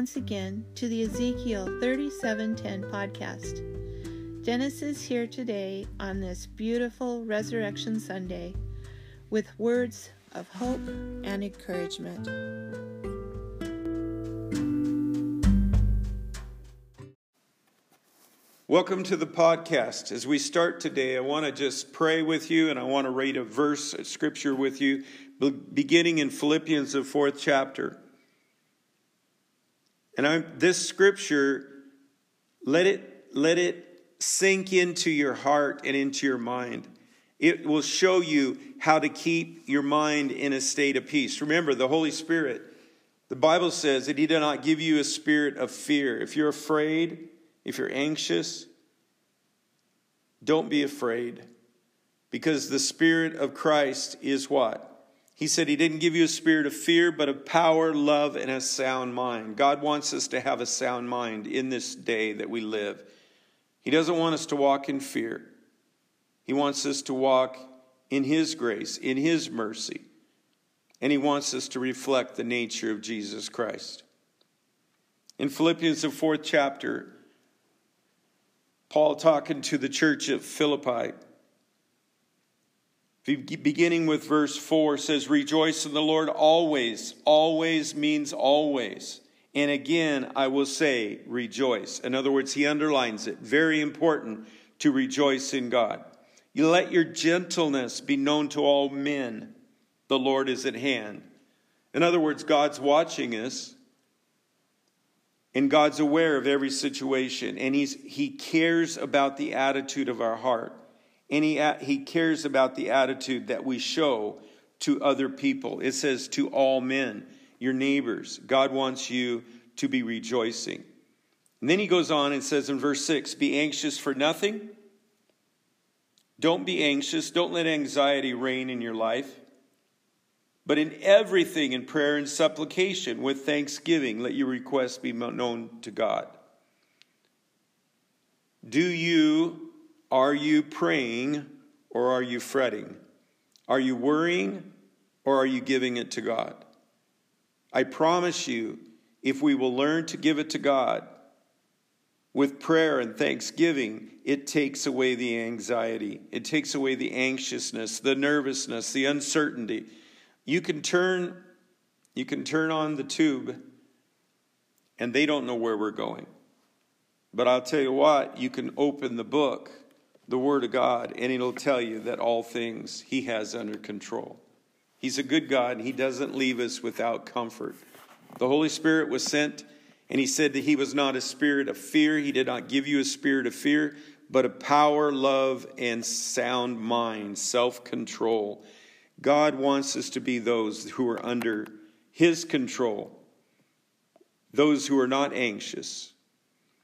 once again to the Ezekiel 3710 podcast. Dennis is here today on this beautiful Resurrection Sunday with words of hope and encouragement. Welcome to the podcast. As we start today, I want to just pray with you and I want to read a verse, of scripture with you, beginning in Philippians, the fourth chapter. And I'm, this scripture, let it, let it sink into your heart and into your mind. It will show you how to keep your mind in a state of peace. Remember, the Holy Spirit, the Bible says that He did not give you a spirit of fear. If you're afraid, if you're anxious, don't be afraid because the Spirit of Christ is what? He said he didn't give you a spirit of fear, but of power, love, and a sound mind. God wants us to have a sound mind in this day that we live. He doesn't want us to walk in fear, He wants us to walk in His grace, in His mercy, and He wants us to reflect the nature of Jesus Christ. In Philippians, the fourth chapter, Paul talking to the church of Philippi. Beginning with verse 4 says, Rejoice in the Lord always. Always means always. And again, I will say, rejoice. In other words, he underlines it. Very important to rejoice in God. You let your gentleness be known to all men. The Lord is at hand. In other words, God's watching us and God's aware of every situation, and he's, He cares about the attitude of our heart. And he, he cares about the attitude that we show to other people. It says, to all men, your neighbors. God wants you to be rejoicing. And then he goes on and says in verse 6 Be anxious for nothing. Don't be anxious. Don't let anxiety reign in your life. But in everything, in prayer and supplication, with thanksgiving, let your requests be known to God. Do you, are you praying or are you fretting? Are you worrying or are you giving it to God? I promise you, if we will learn to give it to God with prayer and thanksgiving, it takes away the anxiety, it takes away the anxiousness, the nervousness, the uncertainty. You can turn you can turn on the tube and they don't know where we're going. But I'll tell you what, you can open the book, the Word of God, and it'll tell you that all things He has under control. He's a good God, and He doesn't leave us without comfort. The Holy Spirit was sent, and He said that He was not a spirit of fear. He did not give you a spirit of fear, but a power, love, and sound mind, self control. God wants us to be those who are under His control, those who are not anxious.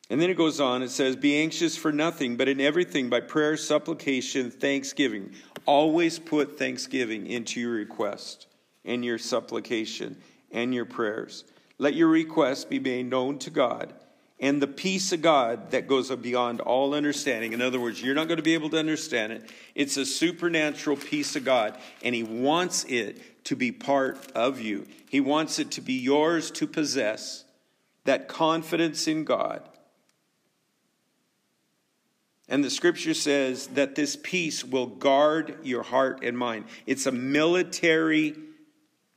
And then it goes on, it says, Be anxious for nothing, but in everything by prayer, supplication, thanksgiving. Always put thanksgiving into your request and your supplication and your prayers. Let your requests be made known to God and the peace of God that goes beyond all understanding. In other words, you're not going to be able to understand it. It's a supernatural peace of God, and He wants it to be part of you. He wants it to be yours to possess that confidence in God. And the scripture says that this peace will guard your heart and mind. It's a military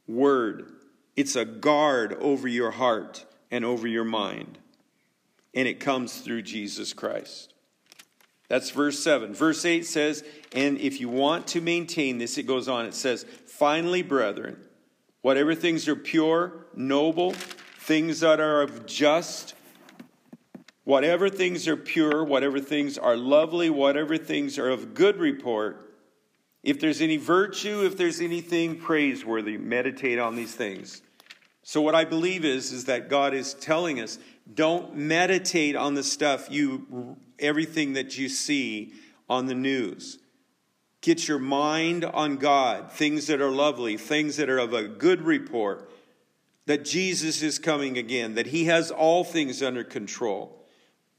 word, it's a guard over your heart and over your mind and it comes through Jesus Christ. That's verse 7. Verse 8 says, And if you want to maintain this, it goes on, it says, Finally, brethren, whatever things are pure, noble, things that are of just, whatever things are pure, whatever things are lovely, whatever things are of good report, if there's any virtue, if there's anything praiseworthy, meditate on these things. So what I believe is is that God is telling us don't meditate on the stuff you everything that you see on the news. Get your mind on God, things that are lovely, things that are of a good report, that Jesus is coming again, that he has all things under control.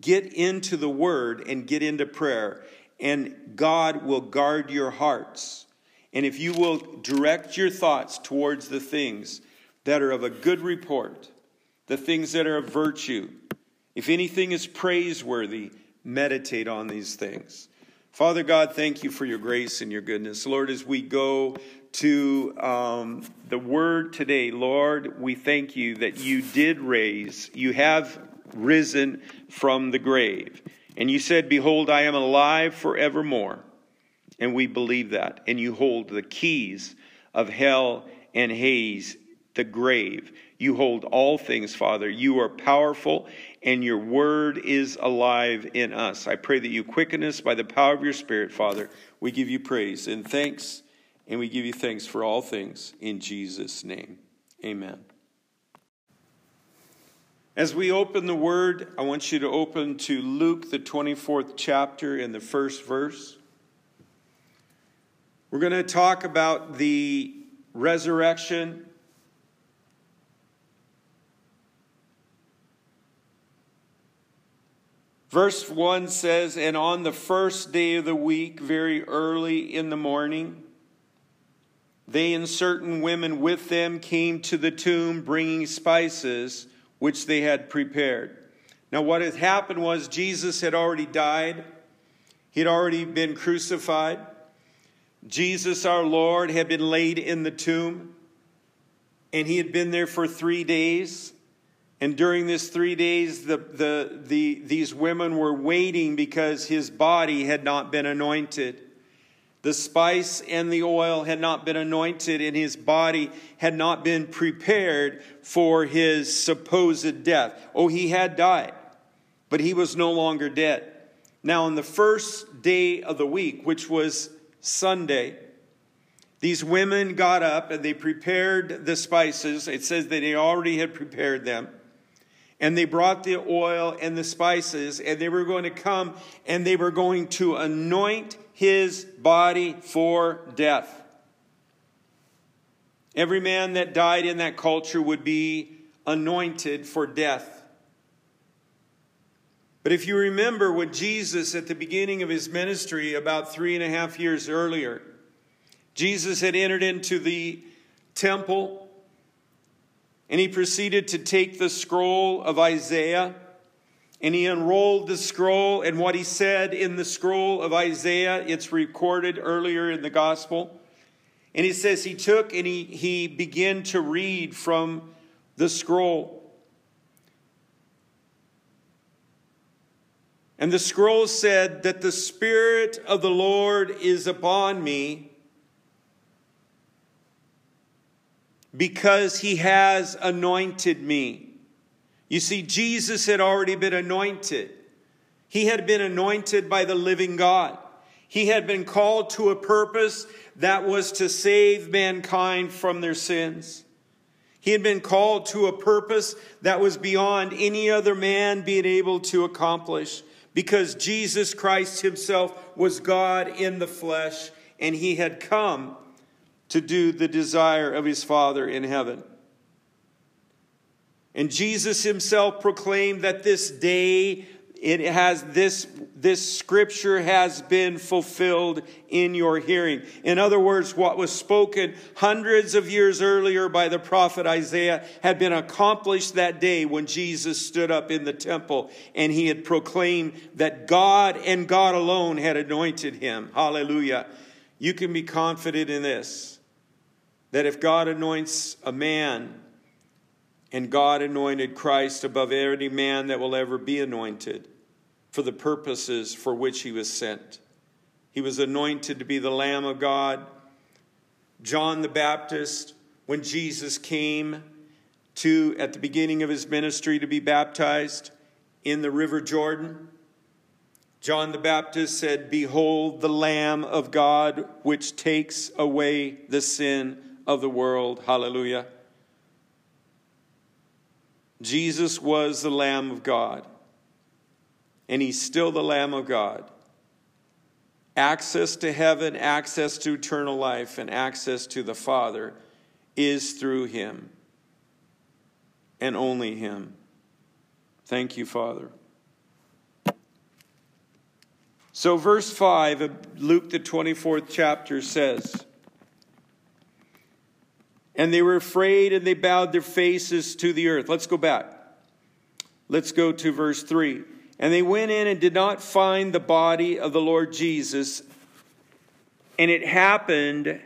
Get into the word and get into prayer, and God will guard your hearts. And if you will direct your thoughts towards the things that are of a good report, the things that are of virtue. If anything is praiseworthy, meditate on these things. Father God, thank you for your grace and your goodness. Lord, as we go to um, the word today, Lord, we thank you that you did raise, you have risen from the grave. And you said, Behold, I am alive forevermore. And we believe that. And you hold the keys of hell and Hades, the grave. You hold all things, Father. You are powerful, and your word is alive in us. I pray that you quicken us by the power of your Spirit, Father. We give you praise and thanks, and we give you thanks for all things in Jesus' name. Amen. As we open the word, I want you to open to Luke, the 24th chapter, in the first verse. We're going to talk about the resurrection. Verse 1 says, And on the first day of the week, very early in the morning, they and certain women with them came to the tomb bringing spices which they had prepared. Now, what had happened was Jesus had already died, he'd already been crucified. Jesus, our Lord, had been laid in the tomb, and he had been there for three days. And during this three days, the, the, the, these women were waiting because his body had not been anointed. The spice and the oil had not been anointed, and his body had not been prepared for his supposed death. Oh, he had died, but he was no longer dead. Now, on the first day of the week, which was Sunday, these women got up and they prepared the spices. It says that they already had prepared them. And they brought the oil and the spices, and they were going to come and they were going to anoint his body for death. Every man that died in that culture would be anointed for death. But if you remember what Jesus, at the beginning of his ministry, about three and a half years earlier, Jesus had entered into the temple and he proceeded to take the scroll of Isaiah and he unrolled the scroll, and what he said in the scroll of Isaiah, it's recorded earlier in the gospel. And he says he took and he, he began to read from the scroll. And the scroll said that the Spirit of the Lord is upon me because he has anointed me you see, Jesus had already been anointed. He had been anointed by the living God. He had been called to a purpose that was to save mankind from their sins. He had been called to a purpose that was beyond any other man being able to accomplish because Jesus Christ himself was God in the flesh and he had come to do the desire of his Father in heaven. And Jesus himself proclaimed that this day it has this this scripture has been fulfilled in your hearing. In other words, what was spoken hundreds of years earlier by the prophet Isaiah had been accomplished that day when Jesus stood up in the temple and he had proclaimed that God and God alone had anointed him. Hallelujah. You can be confident in this that if God anoints a man, and God anointed Christ above any man that will ever be anointed for the purposes for which he was sent. He was anointed to be the Lamb of God. John the Baptist, when Jesus came to, at the beginning of his ministry, to be baptized in the River Jordan, John the Baptist said, Behold the Lamb of God, which takes away the sin of the world. Hallelujah. Jesus was the Lamb of God, and he's still the Lamb of God. Access to heaven, access to eternal life, and access to the Father is through him and only him. Thank you, Father. So, verse 5 of Luke, the 24th chapter says, and they were afraid and they bowed their faces to the earth. Let's go back. Let's go to verse 3. And they went in and did not find the body of the Lord Jesus. And it happened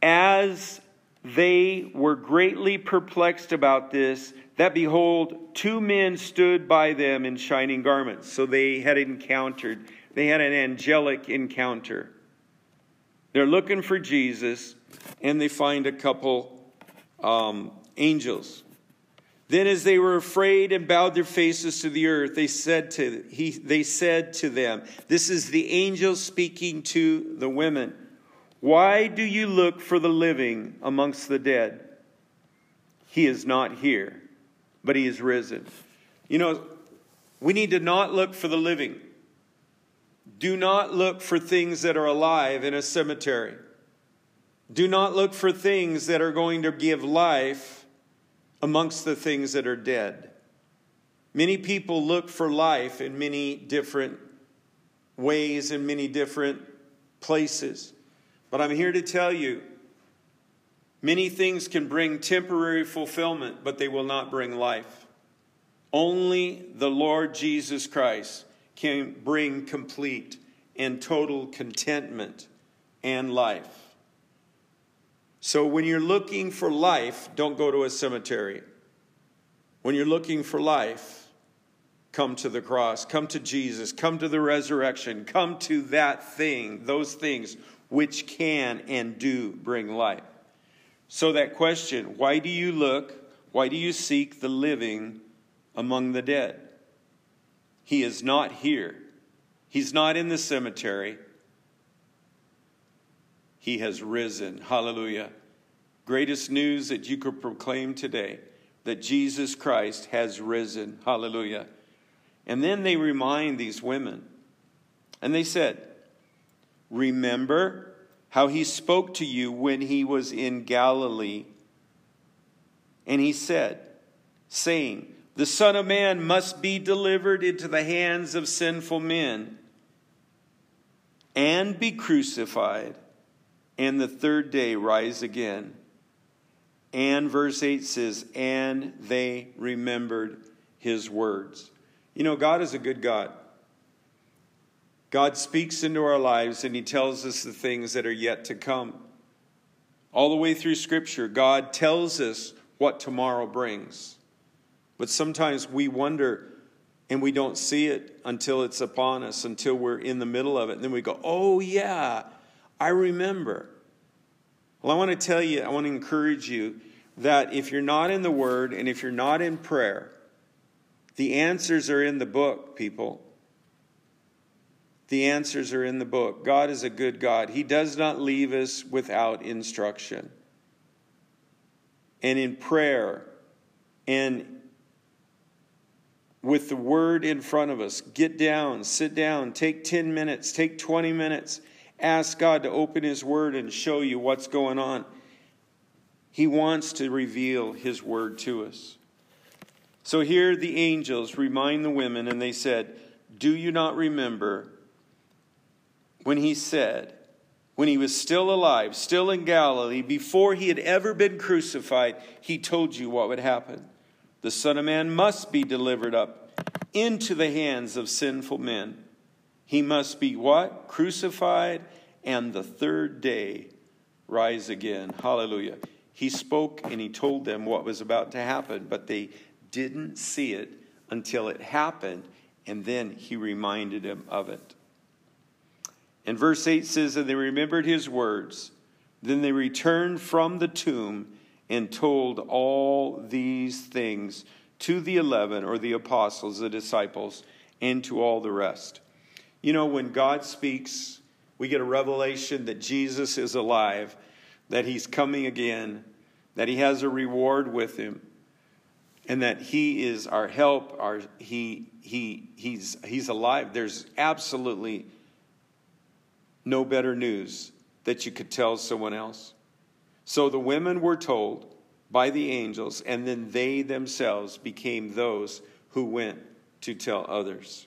as they were greatly perplexed about this, that behold, two men stood by them in shining garments. So they had encountered, they had an angelic encounter. They're looking for Jesus, and they find a couple um, angels. Then, as they were afraid and bowed their faces to the earth, they said to, he, they said to them, This is the angel speaking to the women. Why do you look for the living amongst the dead? He is not here, but he is risen. You know, we need to not look for the living. Do not look for things that are alive in a cemetery. Do not look for things that are going to give life amongst the things that are dead. Many people look for life in many different ways, in many different places. But I'm here to tell you many things can bring temporary fulfillment, but they will not bring life. Only the Lord Jesus Christ can bring complete and total contentment and life. So when you're looking for life, don't go to a cemetery. When you're looking for life, come to the cross, come to Jesus, come to the resurrection, come to that thing, those things which can and do bring life. So, that question why do you look, why do you seek the living among the dead? He is not here, he's not in the cemetery. He has risen. Hallelujah. Greatest news that you could proclaim today that Jesus Christ has risen. Hallelujah. And then they remind these women, and they said, Remember how he spoke to you when he was in Galilee. And he said, saying, The Son of Man must be delivered into the hands of sinful men and be crucified, and the third day rise again. And verse 8 says, And they remembered his words. You know, God is a good God. God speaks into our lives and He tells us the things that are yet to come. All the way through Scripture, God tells us what tomorrow brings. But sometimes we wonder and we don't see it until it's upon us, until we're in the middle of it. And then we go, oh, yeah, I remember. Well, I want to tell you, I want to encourage you that if you're not in the Word and if you're not in prayer, the answers are in the book, people. The answers are in the book. God is a good God. He does not leave us without instruction. And in prayer and with the word in front of us, get down, sit down, take 10 minutes, take 20 minutes. Ask God to open His word and show you what's going on. He wants to reveal His word to us. So here the angels remind the women, and they said, Do you not remember when he said, when he was still alive, still in Galilee, before he had ever been crucified, he told you what would happen. The Son of Man must be delivered up into the hands of sinful men. He must be what? Crucified, and the third day rise again. Hallelujah. He spoke and he told them what was about to happen, but they didn't see it until it happened, and then he reminded them of it. And verse 8 says, And they remembered his words. Then they returned from the tomb and told all these things to the eleven, or the apostles, the disciples, and to all the rest. You know, when God speaks, we get a revelation that Jesus is alive, that he's coming again, that he has a reward with him, and that he is our help, our, he, he, he's, he's alive. There's absolutely no better news that you could tell someone else. So the women were told by the angels, and then they themselves became those who went to tell others.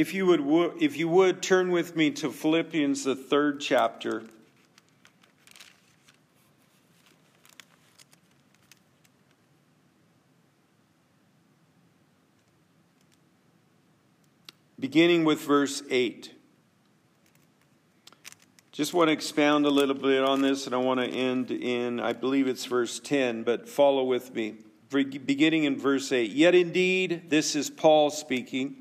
If you would, if you would turn with me to Philippians, the third chapter. Beginning with verse 8. Just want to expound a little bit on this, and I want to end in, I believe it's verse 10, but follow with me. Beginning in verse 8. Yet indeed, this is Paul speaking.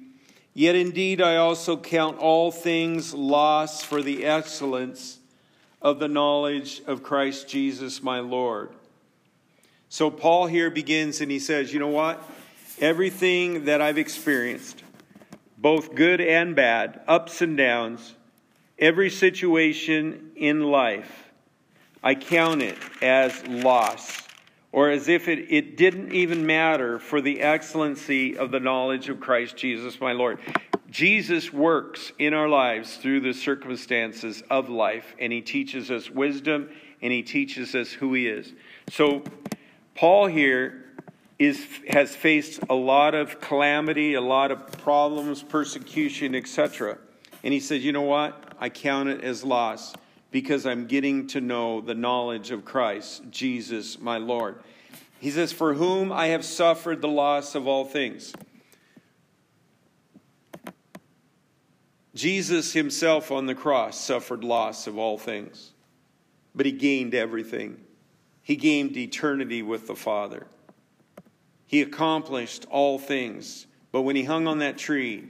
Yet indeed, I also count all things loss for the excellence of the knowledge of Christ Jesus my Lord. So Paul here begins and he says, You know what? Everything that I've experienced, both good and bad, ups and downs, every situation in life, I count it as loss, or as if it, it didn't even matter for the excellency of the knowledge of Christ Jesus my Lord. Jesus works in our lives through the circumstances of life, and he teaches us wisdom and he teaches us who he is. So, Paul here is, has faced a lot of calamity, a lot of problems, persecution, etc. And he said, You know what? I count it as loss because I'm getting to know the knowledge of Christ, Jesus, my Lord. He says, For whom I have suffered the loss of all things. Jesus himself on the cross suffered loss of all things, but he gained everything. He gained eternity with the Father. He accomplished all things, but when he hung on that tree,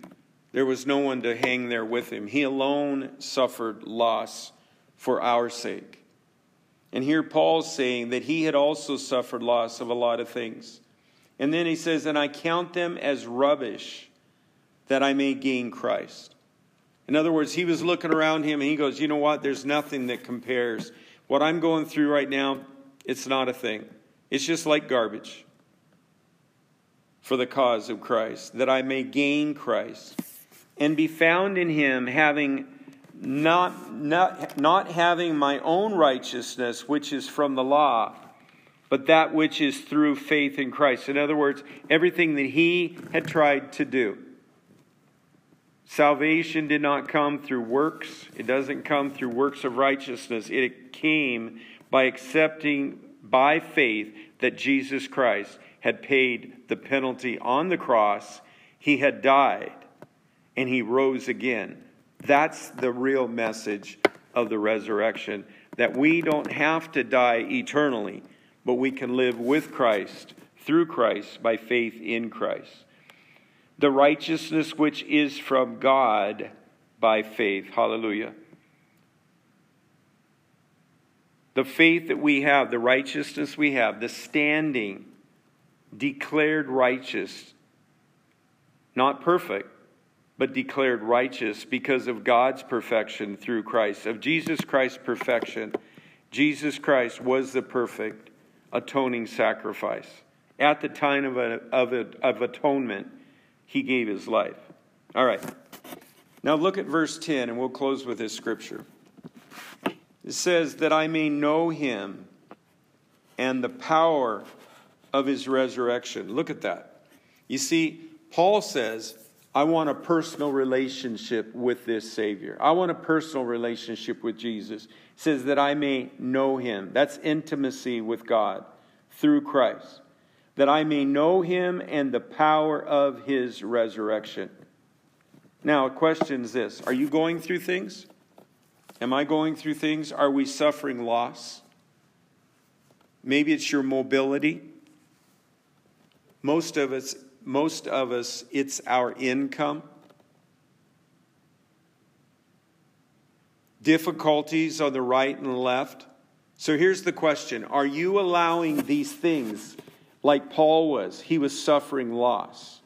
there was no one to hang there with him. He alone suffered loss for our sake. And here Paul's saying that he had also suffered loss of a lot of things. And then he says, And I count them as rubbish that I may gain Christ. In other words, he was looking around him and he goes, You know what? There's nothing that compares. What I'm going through right now, it's not a thing. It's just like garbage for the cause of Christ, that I may gain Christ and be found in him, having not, not, not having my own righteousness, which is from the law, but that which is through faith in Christ. In other words, everything that he had tried to do. Salvation did not come through works, it doesn't come through works of righteousness. It came by accepting by faith that Jesus Christ had paid the penalty on the cross. He had died and he rose again. That's the real message of the resurrection that we don't have to die eternally, but we can live with Christ, through Christ, by faith in Christ. The righteousness which is from God by faith. Hallelujah. The faith that we have, the righteousness we have, the standing declared righteous, not perfect, but declared righteous because of God's perfection through Christ, of Jesus Christ's perfection. Jesus Christ was the perfect atoning sacrifice. At the time of, a, of, a, of atonement, he gave his life. All right. Now look at verse 10, and we'll close with this scripture. It says, That I may know him and the power of his resurrection. Look at that. You see, Paul says, I want a personal relationship with this Savior. I want a personal relationship with Jesus. He says that I may know him. That's intimacy with God through Christ. That I may know him and the power of his resurrection. Now, a question is this Are you going through things? Am I going through things? Are we suffering loss? Maybe it's your mobility. Most of us, most of us, it's our income. Difficulties on the right and the left. So here's the question Are you allowing these things like Paul was? He was suffering loss.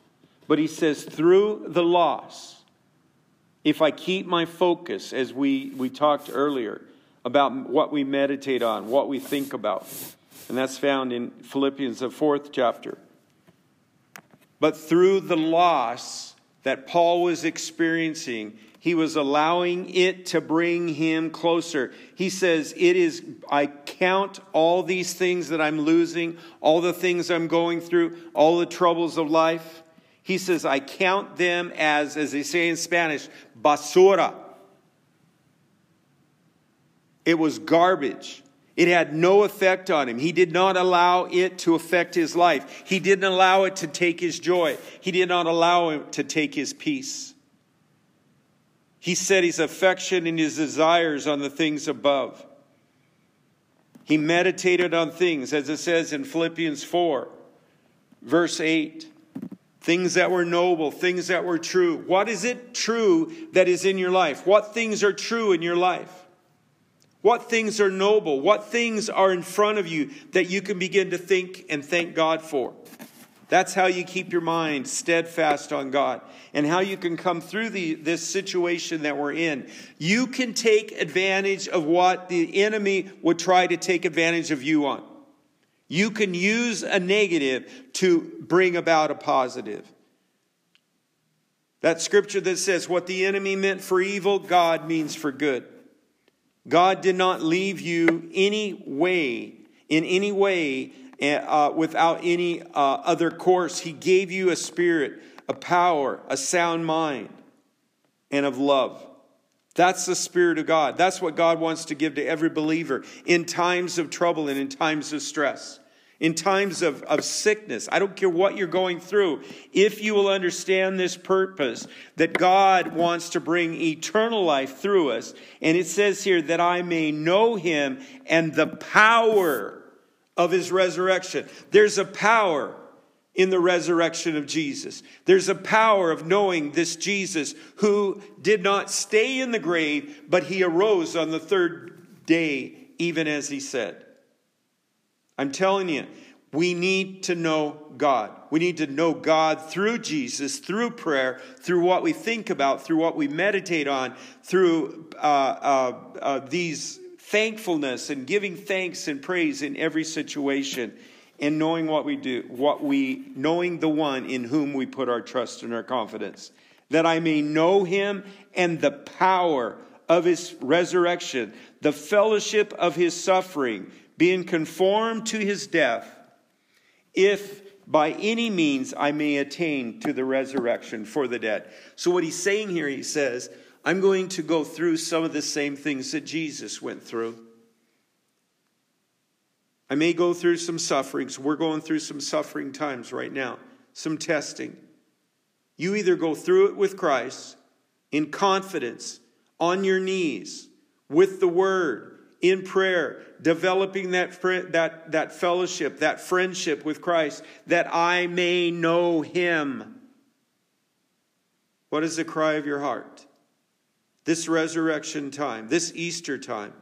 But he says, through the loss, if I keep my focus, as we, we talked earlier, about what we meditate on, what we think about, and that's found in Philippians, the fourth chapter. But through the loss that Paul was experiencing, he was allowing it to bring him closer. He says, It is, I count all these things that I'm losing, all the things I'm going through, all the troubles of life. He says, I count them as, as they say in Spanish, basura. It was garbage. It had no effect on him. He did not allow it to affect his life. He didn't allow it to take his joy. He did not allow it to take his peace. He set his affection and his desires on the things above. He meditated on things, as it says in Philippians 4, verse 8 things that were noble, things that were true. What is it true that is in your life? What things are true in your life? What things are noble? What things are in front of you that you can begin to think and thank God for? That's how you keep your mind steadfast on God and how you can come through the, this situation that we're in. You can take advantage of what the enemy would try to take advantage of you on. You can use a negative to bring about a positive. That scripture that says, What the enemy meant for evil, God means for good. God did not leave you any way, in any way, uh, without any uh, other course. He gave you a spirit, a power, a sound mind, and of love. That's the Spirit of God. That's what God wants to give to every believer in times of trouble and in times of stress in times of, of sickness. I don't care what you're going through. If you will understand this purpose, that God wants to bring eternal life through us. And it says here that I may know him and the power of his resurrection. There's a power in the resurrection of Jesus. There's a power of knowing this Jesus who did not stay in the grave, but he arose on the third day, even as he said. I'm telling you, we need to know God. We need to know God through Jesus, through prayer, through what we think about, through what we meditate on, through uh, uh, uh, these thankfulness and giving thanks and praise in every situation, and knowing what we do, what we knowing the one in whom we put our trust and our confidence, that I may know Him and the power of His resurrection, the fellowship of His suffering being conformed to his death, if by any means I may attain to the resurrection for the dead. So, what he's saying here, he says, I'm going to go through some of the same things that Jesus went through. I may go through some sufferings. We're going through some suffering times right now, some testing. You either go through it with Christ in confidence, on your knees, with the Word, in prayer, developing that, that, that fellowship, that friendship with Christ, that I may know him. What is the cry of your heart? This resurrection time, this Easter time,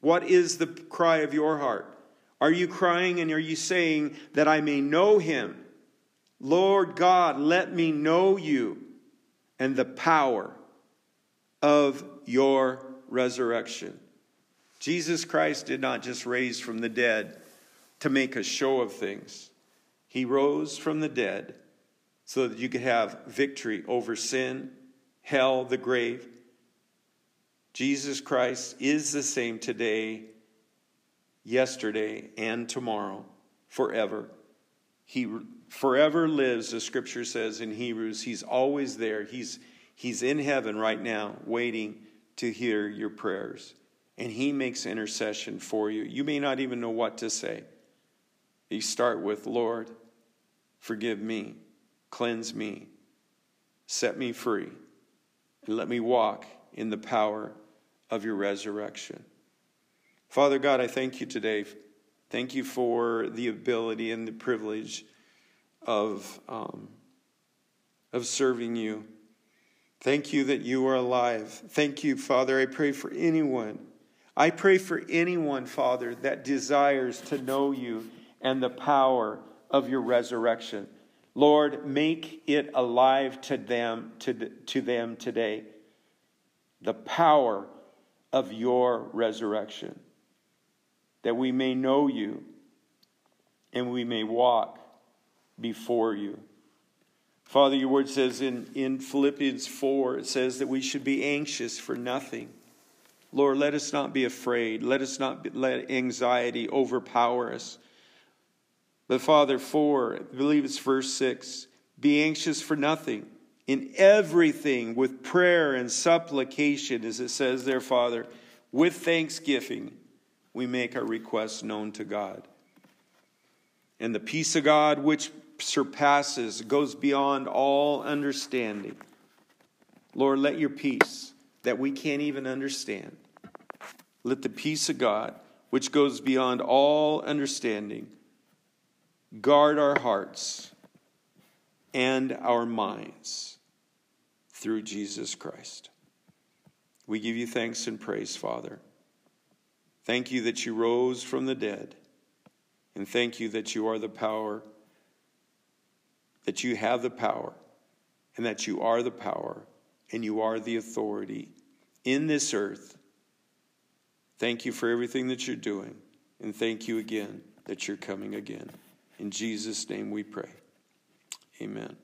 what is the cry of your heart? Are you crying and are you saying that I may know him? Lord God, let me know you and the power of your resurrection. Jesus Christ did not just raise from the dead to make a show of things, He rose from the dead so that you could have victory over sin, hell, the grave. Jesus Christ is the same today, yesterday, and tomorrow, forever. He forever lives, the scripture says in Hebrews. He's always there. He's, he's in heaven right now, waiting to hear your prayers and He makes intercession for you. You may not even know what to say. You start with, Lord, forgive me, cleanse me, set me free, and let me walk in the power of your resurrection. Father God, I thank you today. Thank you for the ability and the privilege of, um, of serving you. Thank you that you are alive. Thank you, Father. I pray for anyone I pray for anyone, Father, that desires to know you and the power of your resurrection. Lord, make it alive to them, to, to them today. The power of your resurrection. That we may know you and we may walk before you. Father, your word says in, in Philippians 4, it says that we should be anxious for nothing Lord, let us not be afraid. Let us not be, let anxiety overpower us. But Father, 4, I believe it's verse 6 be anxious for nothing. In everything, with prayer and supplication, as it says there, Father, with thanksgiving, we make our requests known to God. And the peace of God, which surpasses, goes beyond all understanding. Lord, let your peace that we can't even understand. Let the peace of God, which goes beyond all understanding, guard our hearts and our minds through Jesus Christ. We give you thanks and praise, Father. Thank you that you rose from the dead, and thank you that you are the power, that you have the power, and that you are the power, and you are the authority in this earth. Thank you for everything that you're doing, and thank you again that you're coming again. In Jesus' name we pray. Amen.